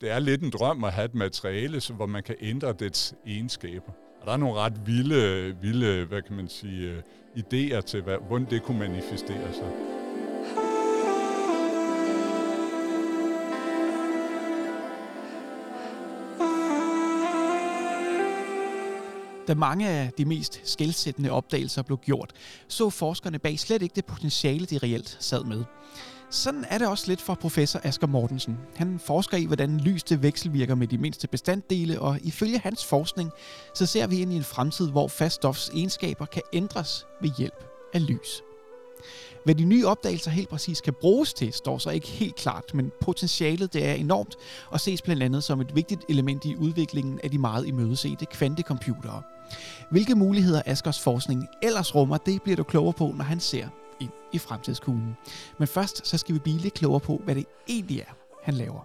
det er lidt en drøm at have et materiale, så, hvor man kan ændre dets egenskaber. Og der er nogle ret vilde, vilde hvad kan man sige, øh, idéer til, hvad, hvordan det kunne manifestere sig. Da mange af de mest skældsættende opdagelser blev gjort, så forskerne bag slet ikke det potentiale, de reelt sad med. Sådan er det også lidt for professor Asger Mortensen. Han forsker i, hvordan lys det vekselvirker med de mindste bestanddele, og ifølge hans forskning, så ser vi ind i en fremtid, hvor faststofs egenskaber kan ændres ved hjælp af lys. Hvad de nye opdagelser helt præcis kan bruges til, står så ikke helt klart, men potentialet det er enormt og ses blandt andet som et vigtigt element i udviklingen af de meget imødesete kvantecomputere. Hvilke muligheder Askers forskning ellers rummer, det bliver du klogere på, når han ser ind i fremtidskuglen. Men først så skal vi blive lidt klogere på, hvad det egentlig er, han laver.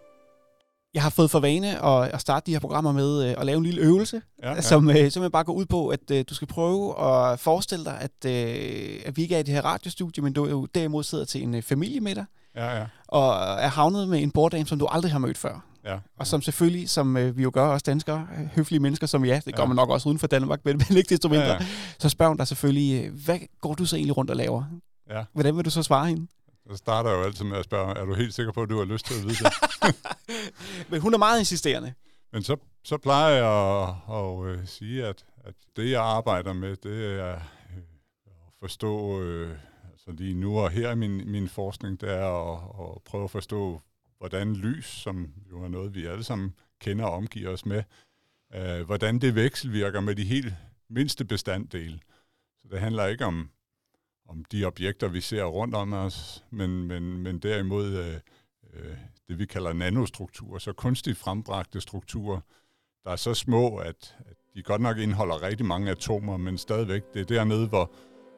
Jeg har fået for vane at, at starte de her programmer med øh, at lave en lille øvelse, ja, ja. som øh, simpelthen bare går ud på, at øh, du skal prøve at forestille dig, at, øh, at vi ikke er i det her radiostudie, men du jo derimod sidder til en øh, familiemiddag, ja, ja. og er havnet med en borddame, som du aldrig har mødt før. Ja, ja. Og som selvfølgelig, som øh, vi jo gør os danskere, høflige mennesker som ja, det gør ja. man nok også uden for Danmark, men, men ikke desto mindre, ja, ja. så spørger hun dig selvfølgelig, hvad går du så egentlig rundt og laver? Ja. Hvordan vil du så svare hende? Så starter jeg jo altid med at spørge, er du helt sikker på, at du har lyst til at vide det? Men hun er meget insisterende. Men så, så plejer jeg at, at, at sige, at, at det, jeg arbejder med, det er øh, at forstå, øh, altså lige nu og her i min, min forskning, det er at, at prøve at forstå, hvordan lys, som jo er noget, vi alle sammen kender og omgiver os med, øh, hvordan det vekselvirker med de helt mindste bestanddele. Så det handler ikke om om de objekter, vi ser rundt om os, men, men, men derimod øh, øh, det, vi kalder nanostrukturer, så kunstigt frembragte strukturer, der er så små, at, at de godt nok indeholder rigtig mange atomer, men stadigvæk, det er dernede, hvor,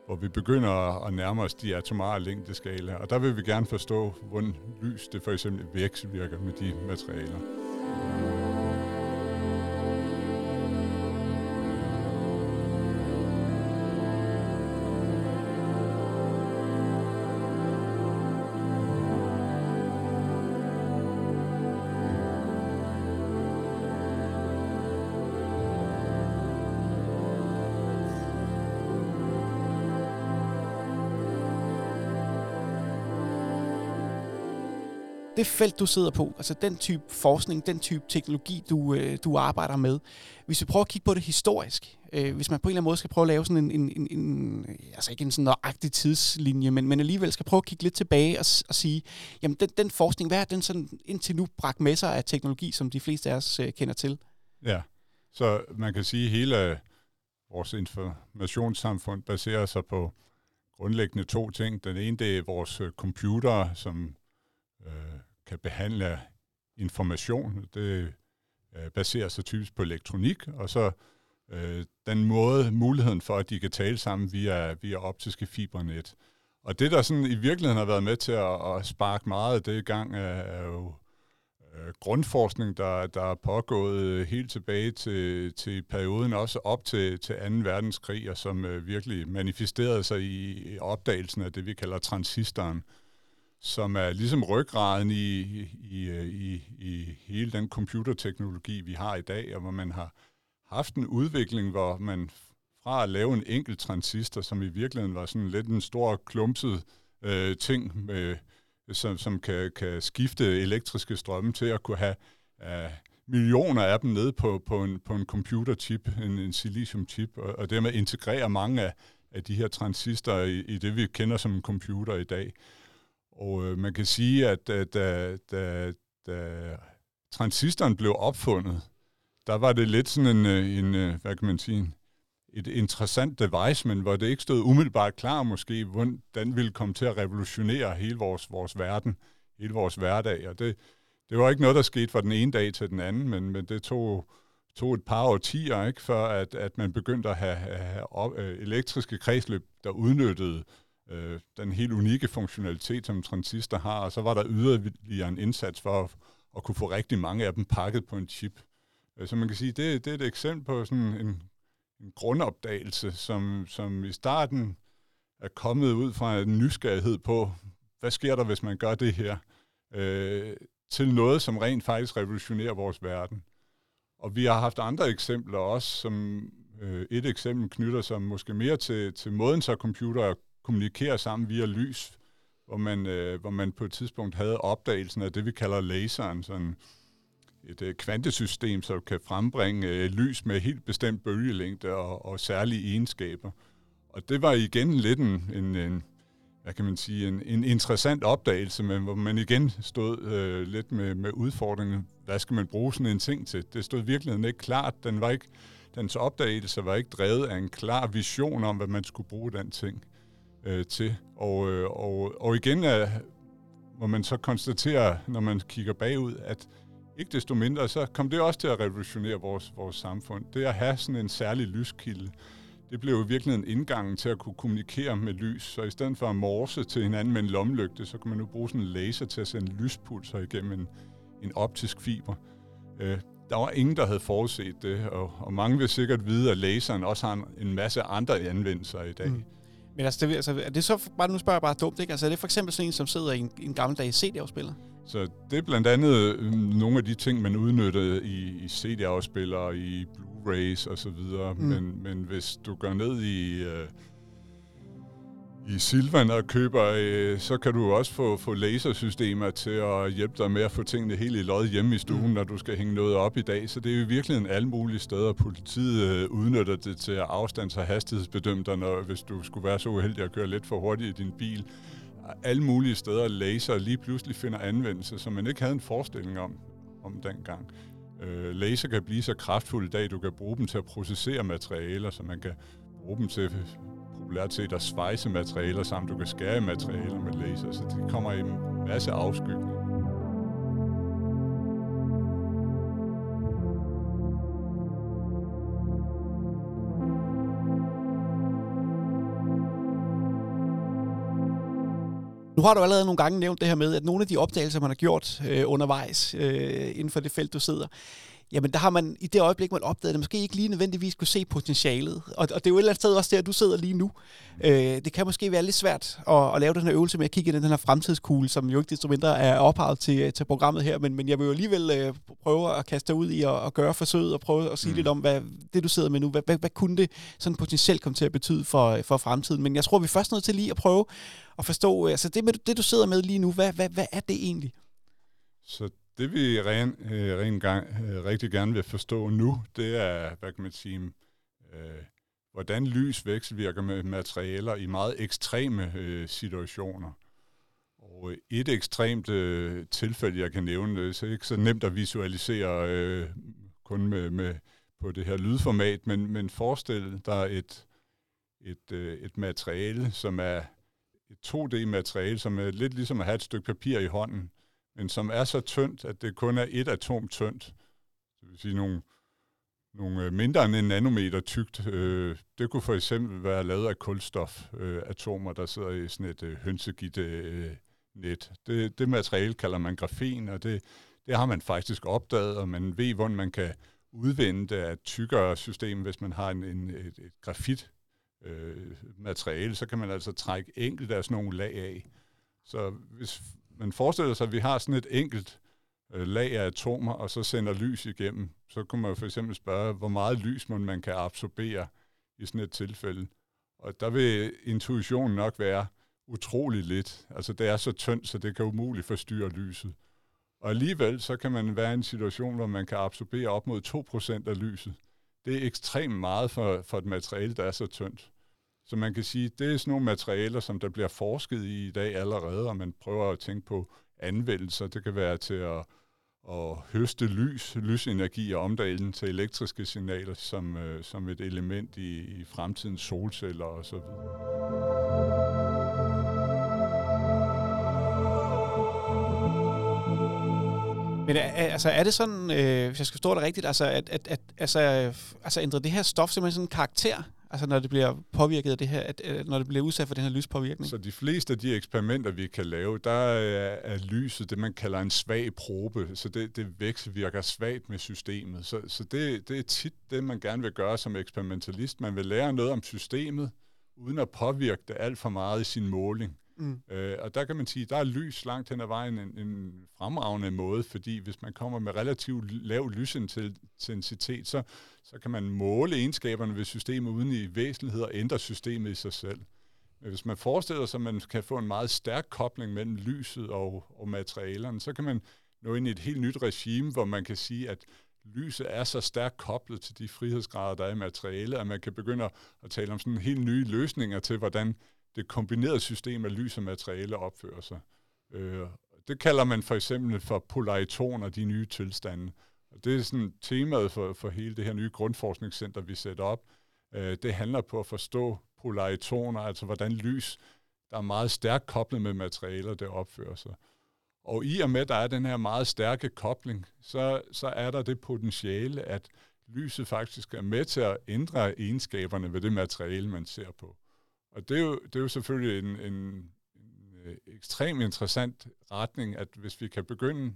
hvor vi begynder at nærme os de atomare længdeskala, og der vil vi gerne forstå, hvordan lys det for eksempel virker med de materialer. Det felt, du sidder på, altså den type forskning, den type teknologi, du, øh, du arbejder med, hvis vi prøver at kigge på det historisk, øh, hvis man på en eller anden måde skal prøve at lave sådan en, en, en, en altså ikke en sådan nøjagtig tidslinje, men, men alligevel skal prøve at kigge lidt tilbage og, og sige, jamen den, den forskning, hvad er den sådan indtil nu bragt med sig af teknologi, som de fleste af os øh, kender til? Ja, så man kan sige, at hele øh, vores informationssamfund baserer sig på grundlæggende to ting. Den ene, det er vores øh, computer, som øh, kan behandle information. Det øh, baserer sig typisk på elektronik, og så øh, den måde, muligheden for, at de kan tale sammen via, via optiske fibernet. Og det, der sådan i virkeligheden har været med til at, at sparke meget af det i gang, er, er jo øh, grundforskning, der, der er pågået øh, helt tilbage til, til perioden, også op til, til 2. verdenskrig, og som øh, virkelig manifesterede sig i, i opdagelsen af det, vi kalder transistoren. Øh, som er ligesom ryggraden i, i, i, i hele den computerteknologi, vi har i dag, og hvor man har haft en udvikling, hvor man fra at lave en enkelt transistor, som i virkeligheden var sådan lidt en stor klumpset øh, ting, med, som, som kan, kan skifte elektriske strømme til at kunne have øh, millioner af dem nede på, på, en, på en computerchip, en, en siliciumchip, og, og dermed integrere mange af, af de her transistorer i, i det, vi kender som en computer i dag. Og øh, man kan sige, at øh, da, da, da, da transistoren blev opfundet, der var det lidt sådan en, øh, en øh, hvad kan man sige, et interessant device, men hvor det ikke stod umiddelbart klar måske, hvordan ville komme til at revolutionere hele vores, vores verden, hele vores hverdag. Og det, det var ikke noget, der skete fra den ene dag til den anden, men, men det tog, tog et par årtier, ikke, før at, at man begyndte at have, have op, øh, elektriske kredsløb, der udnyttede øh, øh, den helt unikke funktionalitet, som transistor har, og så var der yderligere en indsats for at, at kunne få rigtig mange af dem pakket på en chip. Øh, så man kan sige, det, det er et eksempel på sådan en, en grundopdagelse, som, som i starten er kommet ud fra en nysgerrighed på, hvad sker der, hvis man gør det her? Øh, til noget, som rent faktisk revolutionerer vores verden. Og vi har haft andre eksempler også, som øh, et eksempel knytter sig måske mere til, til måden, så computere kommunikerer sammen via lys, hvor man, øh, hvor man på et tidspunkt havde opdagelsen af det, vi kalder laseren, sådan et øh, kvantesystem, som kan frembringe øh, lys med helt bestemt bølgelængde og, og særlige egenskaber. Og det var igen lidt en, en, en hvad kan man sige, en, en interessant opdagelse, men hvor man igen stod øh, lidt med, med udfordringen. Hvad skal man bruge sådan en ting til? Det stod virkelig ikke klart. Den var ikke, dens opdagelse var ikke drevet af en klar vision om, hvad man skulle bruge den ting øh, til. Og, øh, og, og igen er, må man så konstatere, når man kigger bagud, at ikke desto mindre, så kom det også til at revolutionere vores, vores samfund. Det at have sådan en særlig lyskilde, det blev i virkeligheden indgangen til at kunne kommunikere med lys. Så i stedet for at morse til hinanden med en lommelygte, så kan man nu bruge sådan en laser til at sende lyspulser igennem en, en optisk fiber. Øh, der var ingen, der havde forudset det, og, og mange vil sikkert vide, at laseren også har en, masse andre anvendelser i dag. Mm. Men altså, det, altså, er det så, bare nu spørger jeg bare dumt, ikke? Altså, er det for eksempel sådan en, som sidder i en, en gammeldags CD-afspiller? Så det er blandt andet øh, nogle af de ting, man udnyttede i, i CD-afspillere, i Blu-rays og så videre. Mm. Men, men hvis du går ned i... Øh, i Silvan og køber, øh, så kan du også få, få lasersystemer til at hjælpe dig med at få tingene helt i lod hjemme i stuen, mm. når du skal hænge noget op i dag. Så det er jo virkelig en alle mulige steder. Politiet øh, udnytter det til afstands- og hastighedsbedømme dig, når, hvis du skulle være så uheldig at køre lidt for hurtigt i din bil. Alle mulige steder laser lige pludselig finder anvendelse, som man ikke havde en forestilling om, om dengang. Øh, laser kan blive så kraftfulde i dag, du kan bruge dem til at processere materialer, så man kan bruge dem til populært set at svejse materialer sammen. Du kan skære materialer med laser, så det kommer i en masse afskygning. Nu har du allerede nogle gange nævnt det her med, at nogle af de opdagelser, man har gjort øh, undervejs øh, inden for det felt, du sidder, jamen der har man i det øjeblik, man opdagede det, måske ikke lige nødvendigvis kunne se potentialet. Og, og det er jo et eller andet sted også der, du sidder lige nu. Øh, det kan måske være lidt svært at, at lave den her øvelse med at kigge i den her fremtidskugle, som jo ikke desto mindre er ophavet til, til programmet her, men, men jeg vil jo alligevel øh, prøve at kaste dig ud i at, at gøre forsøget og prøve at sige mm. lidt om, hvad det du sidder med nu, hvad, hvad, hvad kunne det sådan potentielt komme til at betyde for, for fremtiden. Men jeg tror, vi er først nødt til lige at prøve at forstå, altså det, med, det du sidder med lige nu, hvad, hvad, hvad er det egentlig? Så det vi ren, øh, ren gang, øh, rigtig gerne vil forstå nu, det er, hvad kan man sige, øh, hvordan lys vekselvirker med materialer i meget ekstreme øh, situationer. Og et ekstremt øh, tilfælde, jeg kan nævne, det er ikke så nemt at visualisere øh, kun med, med, på det her lydformat, men, men forestil dig et, et, øh, et materiale, som er et 2D-materiale, som er lidt ligesom at have et stykke papir i hånden, men som er så tyndt, at det kun er et atom tyndt. Det vil sige nogle, nogle øh, mindre end en nanometer tykt. Øh, det kunne for eksempel være lavet af kulstofatomer, øh, der sidder i sådan et øh, hønsegitte øh, net. Det, det materiale kalder man grafen, og det, det har man faktisk opdaget, og man ved, hvordan man kan udvinde det af et tykkere system, hvis man har en, en, et, et grafit øh, materiale, så kan man altså trække enkelt af sådan nogle lag af. Så hvis man forestiller sig, at vi har sådan et enkelt øh, lag af atomer, og så sender lys igennem, så kunne man jo for eksempel spørge, hvor meget lys man, man kan absorbere i sådan et tilfælde. Og der vil intuitionen nok være utrolig lidt. Altså det er så tyndt, så det kan umuligt forstyrre lyset. Og alligevel så kan man være i en situation, hvor man kan absorbere op mod 2% af lyset. Det er ekstremt meget for, for et materiale, der er så tyndt. Så man kan sige, det er sådan nogle materialer, som der bliver forsket i i dag allerede, og man prøver at tænke på anvendelser. Det kan være til at, at høste lys, lysenergi og omdale den til elektriske signaler som, øh, som et element i, i fremtidens solceller osv. Men altså, er det sådan, øh, hvis jeg skal forstå det rigtigt, altså, at, at, at altså, altså ændrer det her stof simpelthen sådan en karakter Altså når det bliver påvirket af det her, at, når det bliver udsat for den her lyspåvirkning? Så de fleste af de eksperimenter, vi kan lave, der er, er lyset det, man kalder en svag probe. Så det, det vekselvirker svagt med systemet. Så, så det, det er tit det, man gerne vil gøre som eksperimentalist. Man vil lære noget om systemet, uden at påvirke det alt for meget i sin måling. Mm. Øh, og der kan man sige, der er lys langt hen ad vejen en, en fremragende måde, fordi hvis man kommer med relativt lav lysintensitet, så, så kan man måle egenskaberne ved systemet uden i væsentlighed og ændre systemet i sig selv. Men hvis man forestiller sig, at man kan få en meget stærk kobling mellem lyset og, og materialerne, så kan man nå ind i et helt nyt regime, hvor man kan sige, at lyset er så stærkt koblet til de frihedsgrader, der er i materialet, at man kan begynde at tale om sådan helt nye løsninger til, hvordan det kombinerede system af lys og materiale opfører sig. Øh, det kalder man for eksempel for polaritoner, de nye tilstande. Og det er sådan temaet for, for hele det her nye grundforskningscenter, vi sætter op. Øh, det handler på at forstå polaritoner, altså hvordan lys, der er meget stærkt koblet med materialer, det opfører sig. Og i og med, at der er den her meget stærke kobling, så, så er der det potentiale, at lyset faktisk er med til at ændre egenskaberne ved det materiale, man ser på. Og det er jo, det er jo selvfølgelig en, en, en øh, ekstremt interessant retning, at hvis vi kan begynde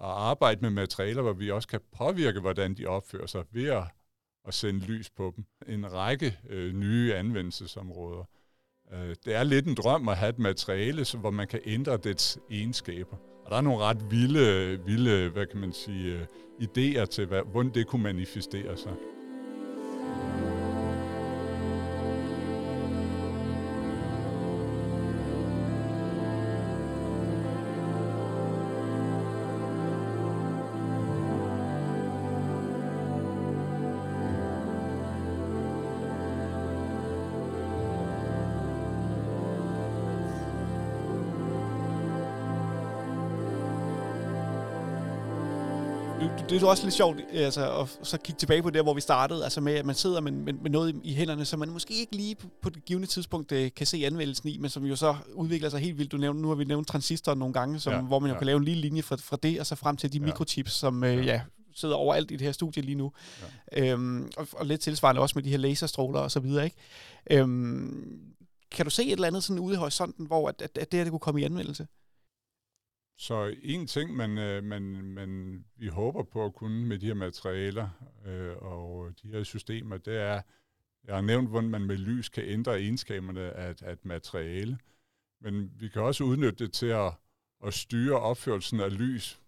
at arbejde med materialer, hvor vi også kan påvirke, hvordan de opfører sig ved at, at sende lys på dem. En række øh, nye anvendelsesområder. Øh, det er lidt en drøm at have et materiale, så, hvor man kan ændre dets egenskaber. Og der er nogle ret vilde, vilde hvad kan man sige, øh, idéer til, hvad, hvordan det kunne manifestere sig. Det er også lidt sjovt altså, at så kigge tilbage på det, hvor vi startede, altså med, at man sidder med, med, med noget i, hænderne, som man måske ikke lige på, på det givende tidspunkt uh, kan se anvendelsen i, men som jo så udvikler sig helt vildt. Du nævnte, nu har vi nævnt transistoren nogle gange, som, ja, hvor man jo ja. kan lave en lille linje fra, fra det, og så frem til de ja. mikrochips, som uh, ja. ja sidder overalt i det her studie lige nu. Ja. Øhm, og, og lidt tilsvarende også med de her laserstråler og så videre, ikke? Øhm, kan du se et eller andet sådan ude i horisonten, hvor at, at, at det her det kunne komme i anvendelse? Så en ting, man, øh, man, man, vi håber på at kunne med de her materialer øh, og de her systemer, det er, jeg har nævnt, hvordan man med lys kan ændre egenskaberne af, af et materiale, men vi kan også udnytte det til at, at styre opførelsen af lys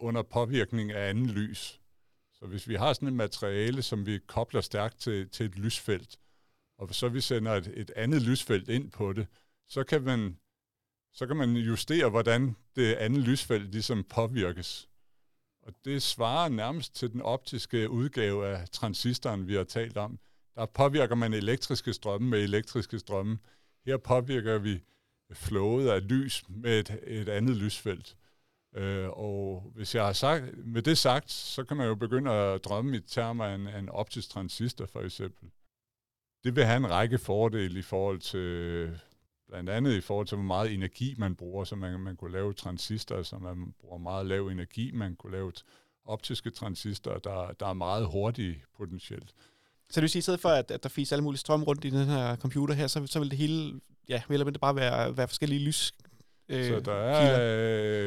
under påvirkning af anden lys. Så hvis vi har sådan et materiale, som vi kobler stærkt til, til et lysfelt, og så vi sender et, et andet lysfelt ind på det, så kan man så kan man justere, hvordan det andet lysfelt ligesom påvirkes. Og det svarer nærmest til den optiske udgave af transistoren, vi har talt om. Der påvirker man elektriske strømme med elektriske strømme. Her påvirker vi flowet af lys med et, et andet lysfelt. Øh, og hvis jeg har sagt, med det sagt, så kan man jo begynde at drømme i termer af en, af en optisk transistor for eksempel. Det vil have en række fordele i forhold til blandt andet i forhold til, hvor meget energi man bruger, så man, man kunne lave transistorer, så man bruger meget lav energi, man kunne lave optiske transistorer, der, der er meget hurtige potentielt. Så det vil sige, i stedet for, at, at der fiser alle mulige strøm rundt i den her computer her, så, så vil det hele, ja, vil det bare være, være forskellige lys, Øh, så der er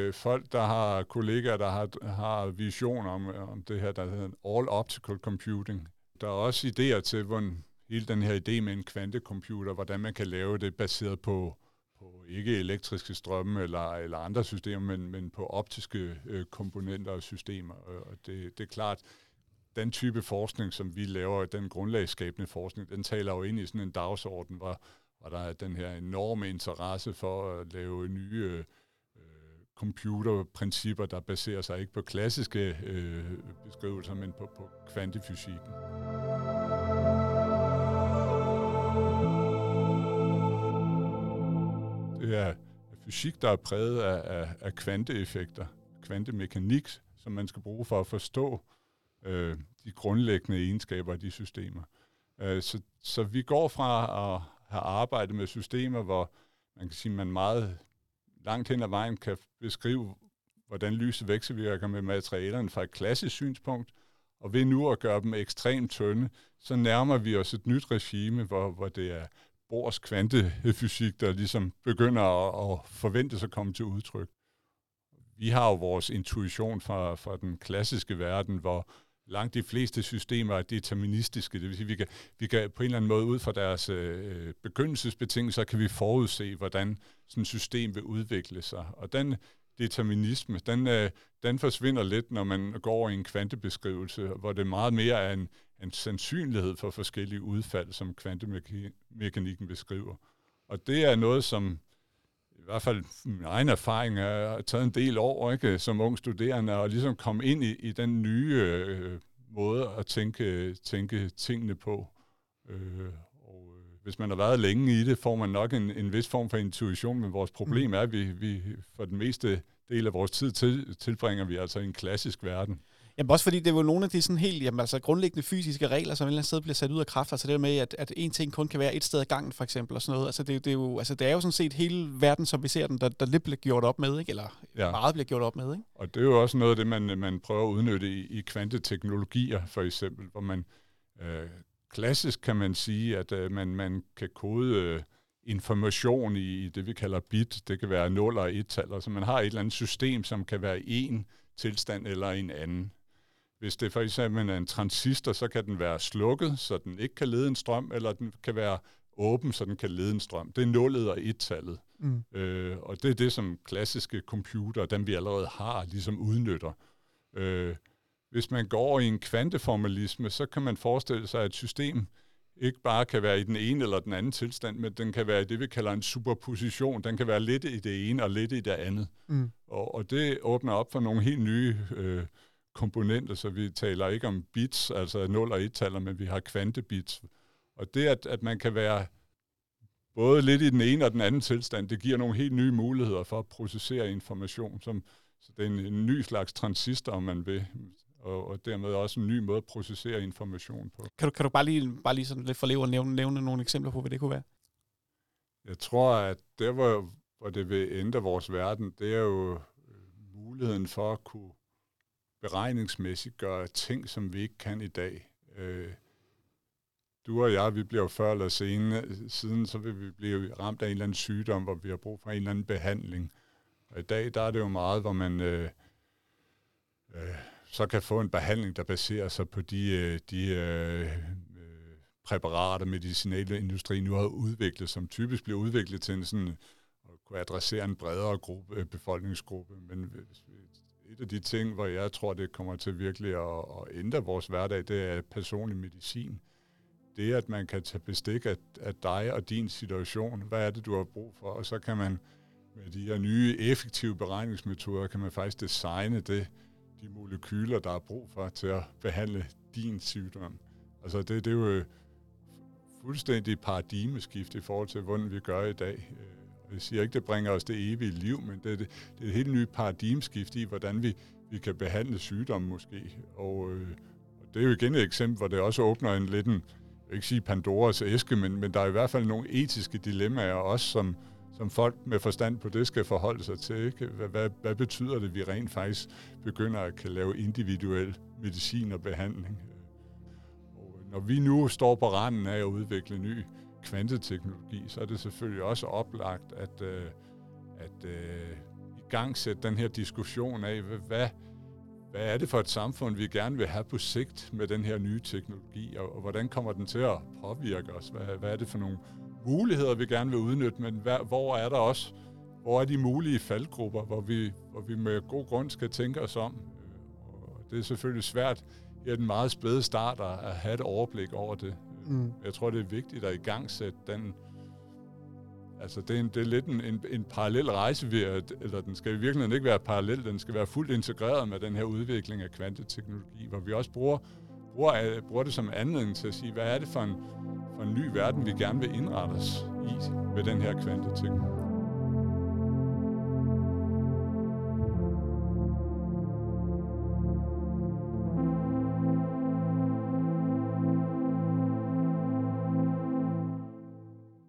øh, folk, der har kollegaer, der har, har vision om, om det her, der hedder All Optical Computing. Der er også idéer til, hvordan hele den her idé med en kvantecomputer, hvordan man kan lave det baseret på, på ikke elektriske strømme eller, eller andre systemer, men, men på optiske øh, komponenter og systemer. Og det, det er klart, den type forskning, som vi laver, den grundlagsskabende forskning, den taler jo ind i sådan en dagsorden, hvor, hvor der er den her enorme interesse for at lave nye øh, computerprincipper, der baserer sig ikke på klassiske øh, beskrivelser, men på, på kvantefysikken. Det er fysik, der er præget af, af, af kvanteeffekter, kvantemekanik, som man skal bruge for at forstå øh, de grundlæggende egenskaber af de systemer. Øh, så, så vi går fra at have arbejdet med systemer, hvor man kan sige, man meget langt hen ad vejen kan beskrive, hvordan lyset vekselvirker med materialerne fra et klassisk synspunkt, og ved nu at gøre dem ekstremt tynde, så nærmer vi os et nyt regime, hvor, hvor det er Bohrs kvantefysik, der ligesom begynder at, at forvente sig at komme til udtryk. Vi har jo vores intuition fra, fra den klassiske verden, hvor langt de fleste systemer er deterministiske. Det vil sige, vi kan, vi kan på en eller anden måde ud fra deres øh, øh begyndelsesbetingelser, kan vi forudse, hvordan sådan et system vil udvikle sig. Og den determinisme, den, øh, den forsvinder lidt, når man går over i en kvantebeskrivelse, hvor det meget mere er en, en sandsynlighed for forskellige udfald, som kvantemekanikken beskriver. Og det er noget, som i hvert fald min egen erfaring er taget en del år ikke, som ung studerende, og ligesom komme ind i, i den nye øh, måde at tænke, tænke tingene på. Øh, hvis man har været længe i det, får man nok en, en vis form for intuition, men vores problem mm. er, at vi, vi for den meste del af vores tid til, tilbringer vi altså i en klassisk verden. Jamen også fordi det er jo nogle af de sådan helt jamen, altså grundlæggende fysiske regler, som et eller andet sted bliver sat ud af kraft. Altså det med, at, at en ting kun kan være et sted ad gangen, for eksempel, og sådan noget. Altså det, det, er, jo, altså det er jo sådan set hele verden, som vi ser den, der, der lidt bliver gjort op med, ikke? eller ja. meget bliver gjort op med. Ikke? Og det er jo også noget af det, man, man prøver at udnytte i, i kvanteteknologier, for eksempel, hvor man øh, klassisk kan man sige, at øh, man, man kan kode... Øh, information i det, vi kalder bit. Det kan være 0 og 1-tal. Altså man har et eller andet system, som kan være en tilstand eller en anden. Hvis det for eksempel er en transistor, så kan den være slukket, så den ikke kan lede en strøm, eller den kan være åben, så den kan lede en strøm. Det er nullet og et-tallet. Mm. Øh, og det er det, som klassiske computer, dem vi allerede har, ligesom udnytter. Øh, hvis man går over i en kvanteformalisme, så kan man forestille sig, at et system ikke bare kan være i den ene eller den anden tilstand, men den kan være i det, vi kalder en superposition. Den kan være lidt i det ene og lidt i det andet. Mm. Og, og det åbner op for nogle helt nye øh, komponenter, så vi taler ikke om bits, altså 0 og 1-taller, men vi har kvantebits. Og det, at, at man kan være både lidt i den ene og den anden tilstand, det giver nogle helt nye muligheder for at processere information, som så det er en, en ny slags transistor, om man vil, og, og dermed også en ny måde at processere information på. Kan du, kan du bare lige, bare lige sådan lidt for og nævne, nævne nogle eksempler på, hvad det kunne være? Jeg tror, at der, hvor, hvor det vil ændre vores verden, det er jo øh, muligheden for at kunne beregningsmæssigt gøre ting, som vi ikke kan i dag. Øh, du og jeg, vi bliver jo før eller senere, siden så vil vi blive ramt af en eller anden sygdom, hvor vi har brug for en eller anden behandling. Og i dag, der er det jo meget, hvor man øh, øh, så kan få en behandling, der baserer sig på de, øh, de øh, øh præparater, medicinalindustrien nu har udviklet, som typisk bliver udviklet til en sådan, at kunne adressere en bredere gruppe, øh, befolkningsgruppe. Men hvis vi et af de ting, hvor jeg tror, det kommer til virkelig at, at ændre vores hverdag, det er personlig medicin. Det er, at man kan tage bestik af, af dig og din situation. Hvad er det, du har brug for? Og så kan man med de her nye effektive beregningsmetoder, kan man faktisk designe det, de molekyler, der er brug for til at behandle din sygdom. Altså det, det er jo fuldstændig paradigmeskift i forhold til, hvordan vi gør i dag. Øh, jeg siger ikke, det bringer os det evige liv, men det, det, det er et helt nyt paradigmeskift i, hvordan vi, vi kan behandle sygdomme måske. Og, øh, og det er jo igen et eksempel, hvor det også åbner en lidt en, jeg vil ikke sige Pandoras æske, men, men der er i hvert fald nogle etiske dilemmaer også, som, som folk med forstand på det skal forholde sig til. Ikke? Hvad, hvad, hvad betyder det, at vi rent faktisk begynder at kan lave individuel medicin og behandling? Og øh, når vi nu står på randen af at udvikle ny kvanteteknologi, så er det selvfølgelig også oplagt at, øh, at øh, i gang sætte den her diskussion af, hvad, hvad er det for et samfund, vi gerne vil have på sigt med den her nye teknologi, og, og hvordan kommer den til at påvirke os? Hvad, hvad er det for nogle muligheder, vi gerne vil udnytte, men hvad, hvor er der også, hvor er de mulige faldgrupper, hvor vi, hvor vi med god grund skal tænke os om? Og det er selvfølgelig svært i den meget spæde start at have et overblik over det. Mm. Jeg tror, det er vigtigt at i gang sætte den... Altså, det er, en, det er lidt en, en, en parallel rejse, vi er, eller den skal i virkeligheden ikke være parallel, den skal være fuldt integreret med den her udvikling af kvanteteknologi, hvor vi også bruger, bruger, bruger det som anledning til at sige, hvad er det for en, for en ny verden, vi gerne vil indrette os i med den her kvanteteknologi.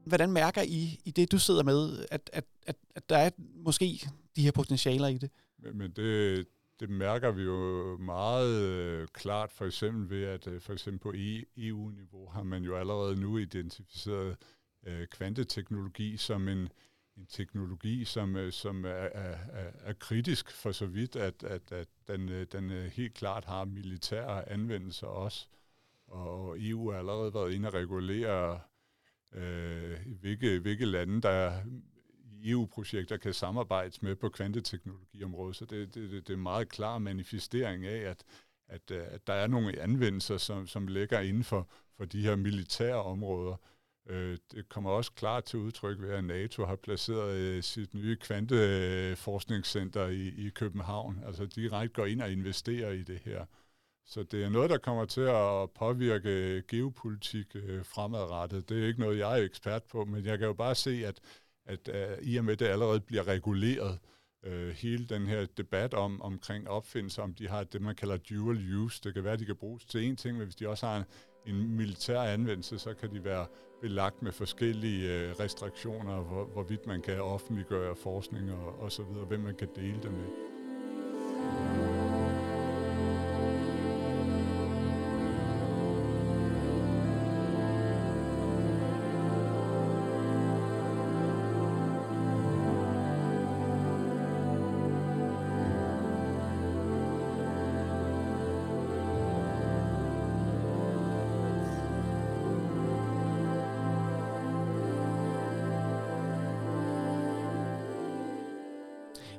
hvordan mærker I i det, du sidder med, at, at, at, at der er måske de her potentialer i det? Men det, det mærker vi jo meget øh, klart, for eksempel ved, at øh, for eksempel på e EU-niveau har man jo allerede nu identificeret øh, kvanteteknologi som en, en teknologi, som, øh, som er, er, er, er kritisk for så vidt, at, at, at den, øh, den øh, helt klart har militære anvendelser også. Og EU har allerede været inde og regulere, øh, hvilke, hvilke lande, der EU-projekter kan samarbejdes med på kvanteteknologiområdet. Så det, det, det er en meget klar manifestering af, at, at, øh, at der er nogle anvendelser, som, som ligger inden for, for de her militære områder, Øh, det kommer også klart til udtryk ved, at NATO har placeret øh, sit nye kvanteforskningscenter i, i København. Altså direkte går ind og investerer i det her. Så det er noget, der kommer til at påvirke øh, geopolitik øh, fremadrettet. Det er ikke noget, jeg er ekspert på, men jeg kan jo bare se, at, at uh, i og med, at det allerede bliver reguleret, uh, hele den her debat om omkring opfindelser, om de har det, man kalder dual use. Det kan være, at de kan bruges til én ting, men hvis de også har en, en militær anvendelse, så kan de være belagt med forskellige øh, restriktioner, hvor, hvorvidt man kan offentliggøre forskning og, og så videre, hvem man kan dele det med.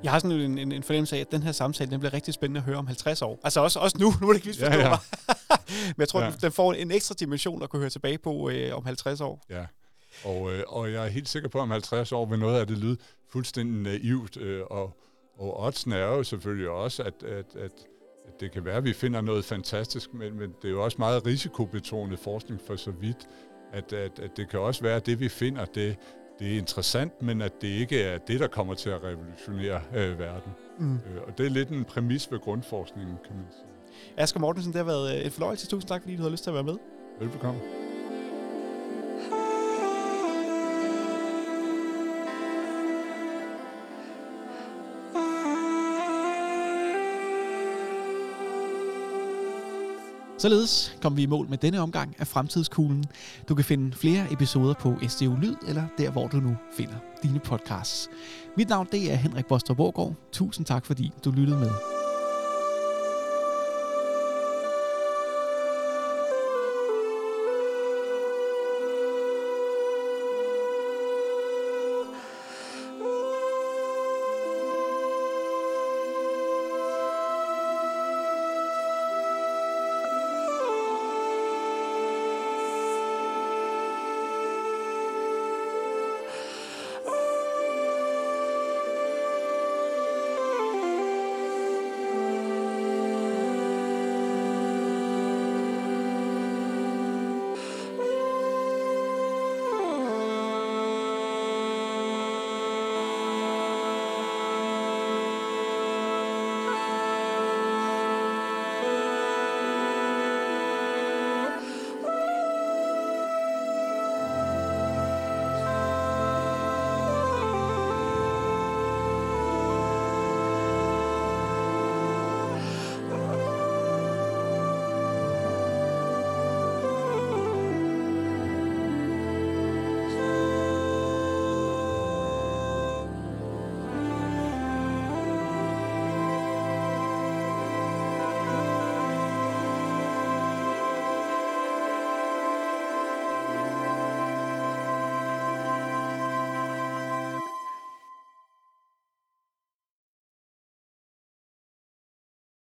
Jeg har sådan en, en, en fornemmelse af, at den her samtale den bliver rigtig spændende at høre om 50 år. Altså også, også nu, nu er det ikke ja, ja. Men jeg tror, ja. den får en ekstra dimension at kunne høre tilbage på øh, om 50 år. Ja, og, øh, og jeg er helt sikker på, at om 50 år vil noget af det lyde fuldstændig naivt. Øh, og, og oddsen er jo selvfølgelig også, at, at, at, at det kan være, at vi finder noget fantastisk, men, men det er jo også meget risikobetonet forskning for så vidt, at, at, at det kan også være, at det vi finder, det det er interessant, men at det ikke er det, der kommer til at revolutionere øh, verden. Mm. Øh, og det er lidt en præmis ved grundforskningen, kan man sige. Asger Mortensen, det har været øh, en fornøjelse. Tusind tak, fordi du havde lyst til at være med. Velbekomme. Således kom vi i mål med denne omgang af Fremtidskuglen. Du kan finde flere episoder på SDU Lyd, eller der, hvor du nu finder dine podcasts. Mit navn det er Henrik Bostrup Tusind tak, fordi du lyttede med.